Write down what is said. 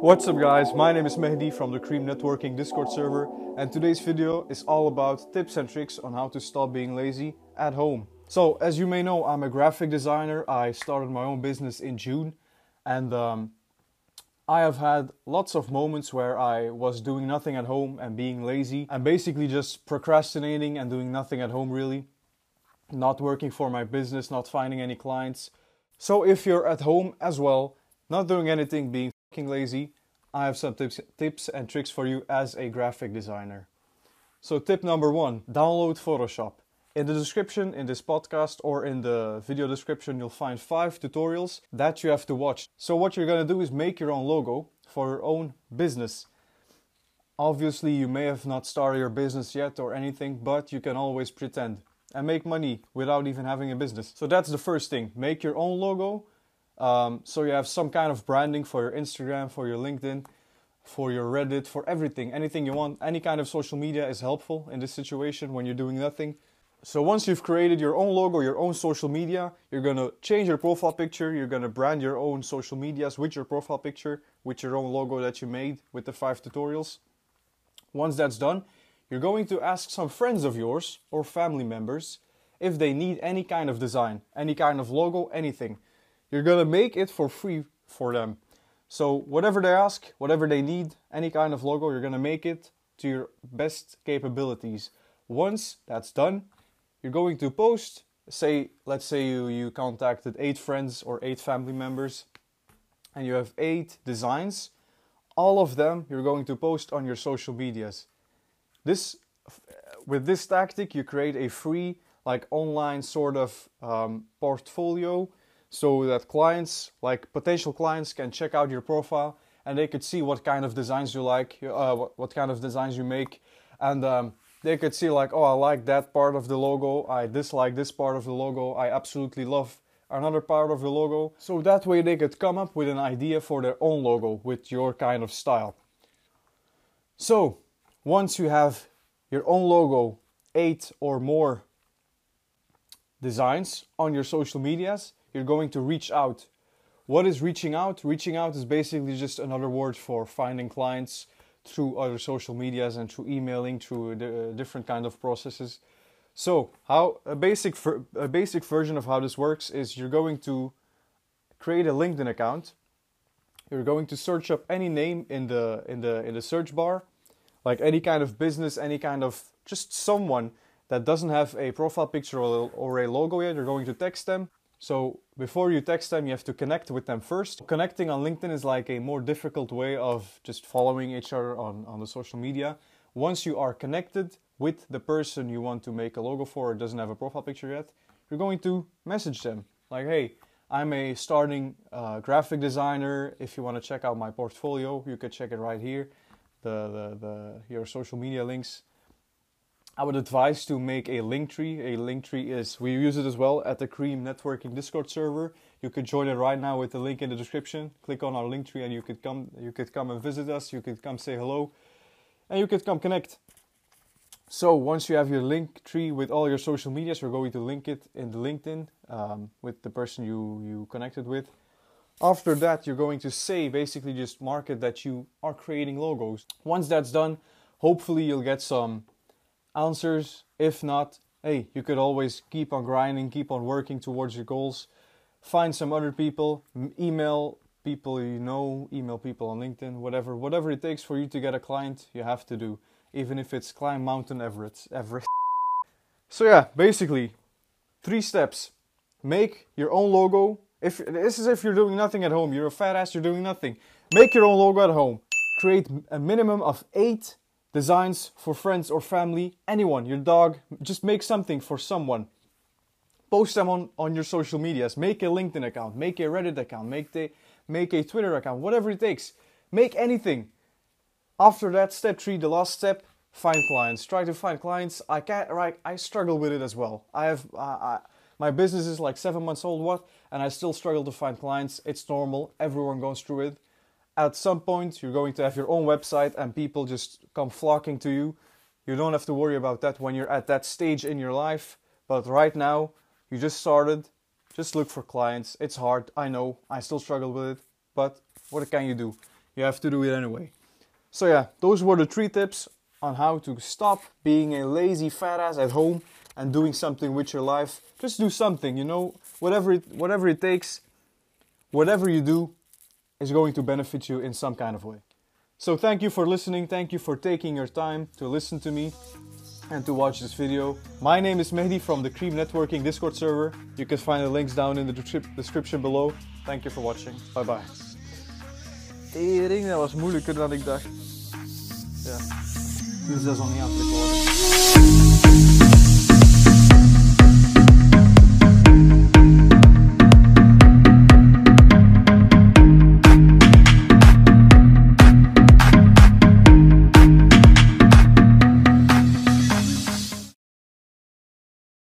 What's up guys, my name is Mehdi from the Cream Networking Discord server and today's video is all about tips and tricks on how to stop being lazy at home. So as you may know, I'm a graphic designer. I started my own business in June and um, I have had lots of moments where I was doing nothing at home and being lazy and basically just procrastinating and doing nothing at home really. Not working for my business, not finding any clients. So if you're at home as well, not doing anything, being lazy, I have some tips, tips and tricks for you as a graphic designer. So tip number one, download Photoshop. In the description in this podcast or in the video description, you'll find five tutorials that you have to watch. So what you're gonna do is make your own logo for your own business. Obviously, you may have not started your business yet or anything, but you can always pretend and make money without even having a business. So that's the first thing. Make your own logo um, so you have some kind of branding for your Instagram, for your LinkedIn, for your Reddit, for everything. Anything you want, any kind of social media is helpful in this situation when you're doing nothing. So once you've created your own logo, your own social media, you're gonna change your profile picture, you're gonna brand your own social medias with your profile picture, with your own logo that you made with the five tutorials. Once that's done, you're going to ask some friends of yours or family members if they need any kind of design, any kind of logo, anything. You're gonna make it for free for them. So whatever they ask, whatever they need, any kind of logo, you're gonna make it to your best capabilities. Once that's done, you're going to post, say, let's say you, you contacted eight friends or eight family members and you have eight designs. All of them you're going to post on your social medias. This, with this tactic, you create a free, like online sort of um, portfolio so that clients, like potential clients, can check out your profile and they could see what kind of designs you like, uh, what, kind of designs you make, and um, they could see like, oh, I like that part of the logo, I dislike this part of the logo, I absolutely love another part of the logo. So that way they could come up with an idea for their own logo with your kind of style. So once you have your own logo, eight or more designs on your social medias, you're going to reach out. What is reaching out? Reaching out is basically just another word for finding clients through other social medias and through emailing, through the, uh, different kind of processes. So, how a basic a basic version of how this works is you're going to create a LinkedIn account. You're going to search up any name in the in the in the search bar, like any kind of business, any kind of just someone that doesn't have a profile picture or, or a logo yet. You're going to text them so before you text them, you have to connect with them first. Connecting on LinkedIn is like a more difficult way of just following each other on, on the social media. Once you are connected with the person you want to make a logo for or doesn't have a profile picture yet, you're going to message them like, hey, I'm a starting uh, graphic designer. If you want to check out my portfolio, you can check it right here. The, the, the your social media links I would advise to make a link tree. A link tree is, we use it as well at the Cream Networking Discord server. You could join it right now with the link in the description. Click on our link tree and you could come, you could come and visit us. You could come say hello and you could come connect. So once you have your link tree with all your social medias, we're going to link it in the LinkedIn um, with the person you, you connected with. After that, you're going to say, basically just market that you are creating logos. Once that's done, hopefully you'll get some answers. If not, hey, you could always keep on grinding, keep on working towards your goals. Find some other people, email people you know, email people on LinkedIn, whatever, whatever it takes for you to get a client, you have to do, even if it's climb Mountain Everest. Everest. So yeah, basically, three steps: make your own logo. If this is if you're doing nothing at home, you're a fat ass, you're doing nothing. Make your own logo at home. Create a minimum of eight designs for friends or family, anyone, your dog, just make something for someone. Post them on, on your social medias. Make a LinkedIn account, make a Reddit account, make, the, make a Twitter account, whatever it takes. Make anything. After that, step three, the last step, find clients. Try to find clients. I can't, right, I struggle with it as well. I have, uh, I, my business is like seven months old, what? And I still struggle to find clients. It's normal. Everyone goes through it at some point you're going to have your own website and people just come flocking to you. You don't have to worry about that when you're at that stage in your life. But right now, you just started, just look for clients. It's hard, I know, I still struggle with it, but what can you do? you have to do it anyway. So yeah, those were the three tips on how to stop being a lazy fat ass at home and doing something with your life. Just do something, you know, whatever it, whatever it takes, whatever you do is going to benefit you in some kind of way. So thank you for listening. Thank you for taking your time to listen to me and to watch this video. My name is Mehdi from the Cream Networking Discord server. You can find the links down in the description below. Thank you for watching. Bye bye. Tering, dat was moeilijker dan ik dacht. Ja. Dit is al niet aan.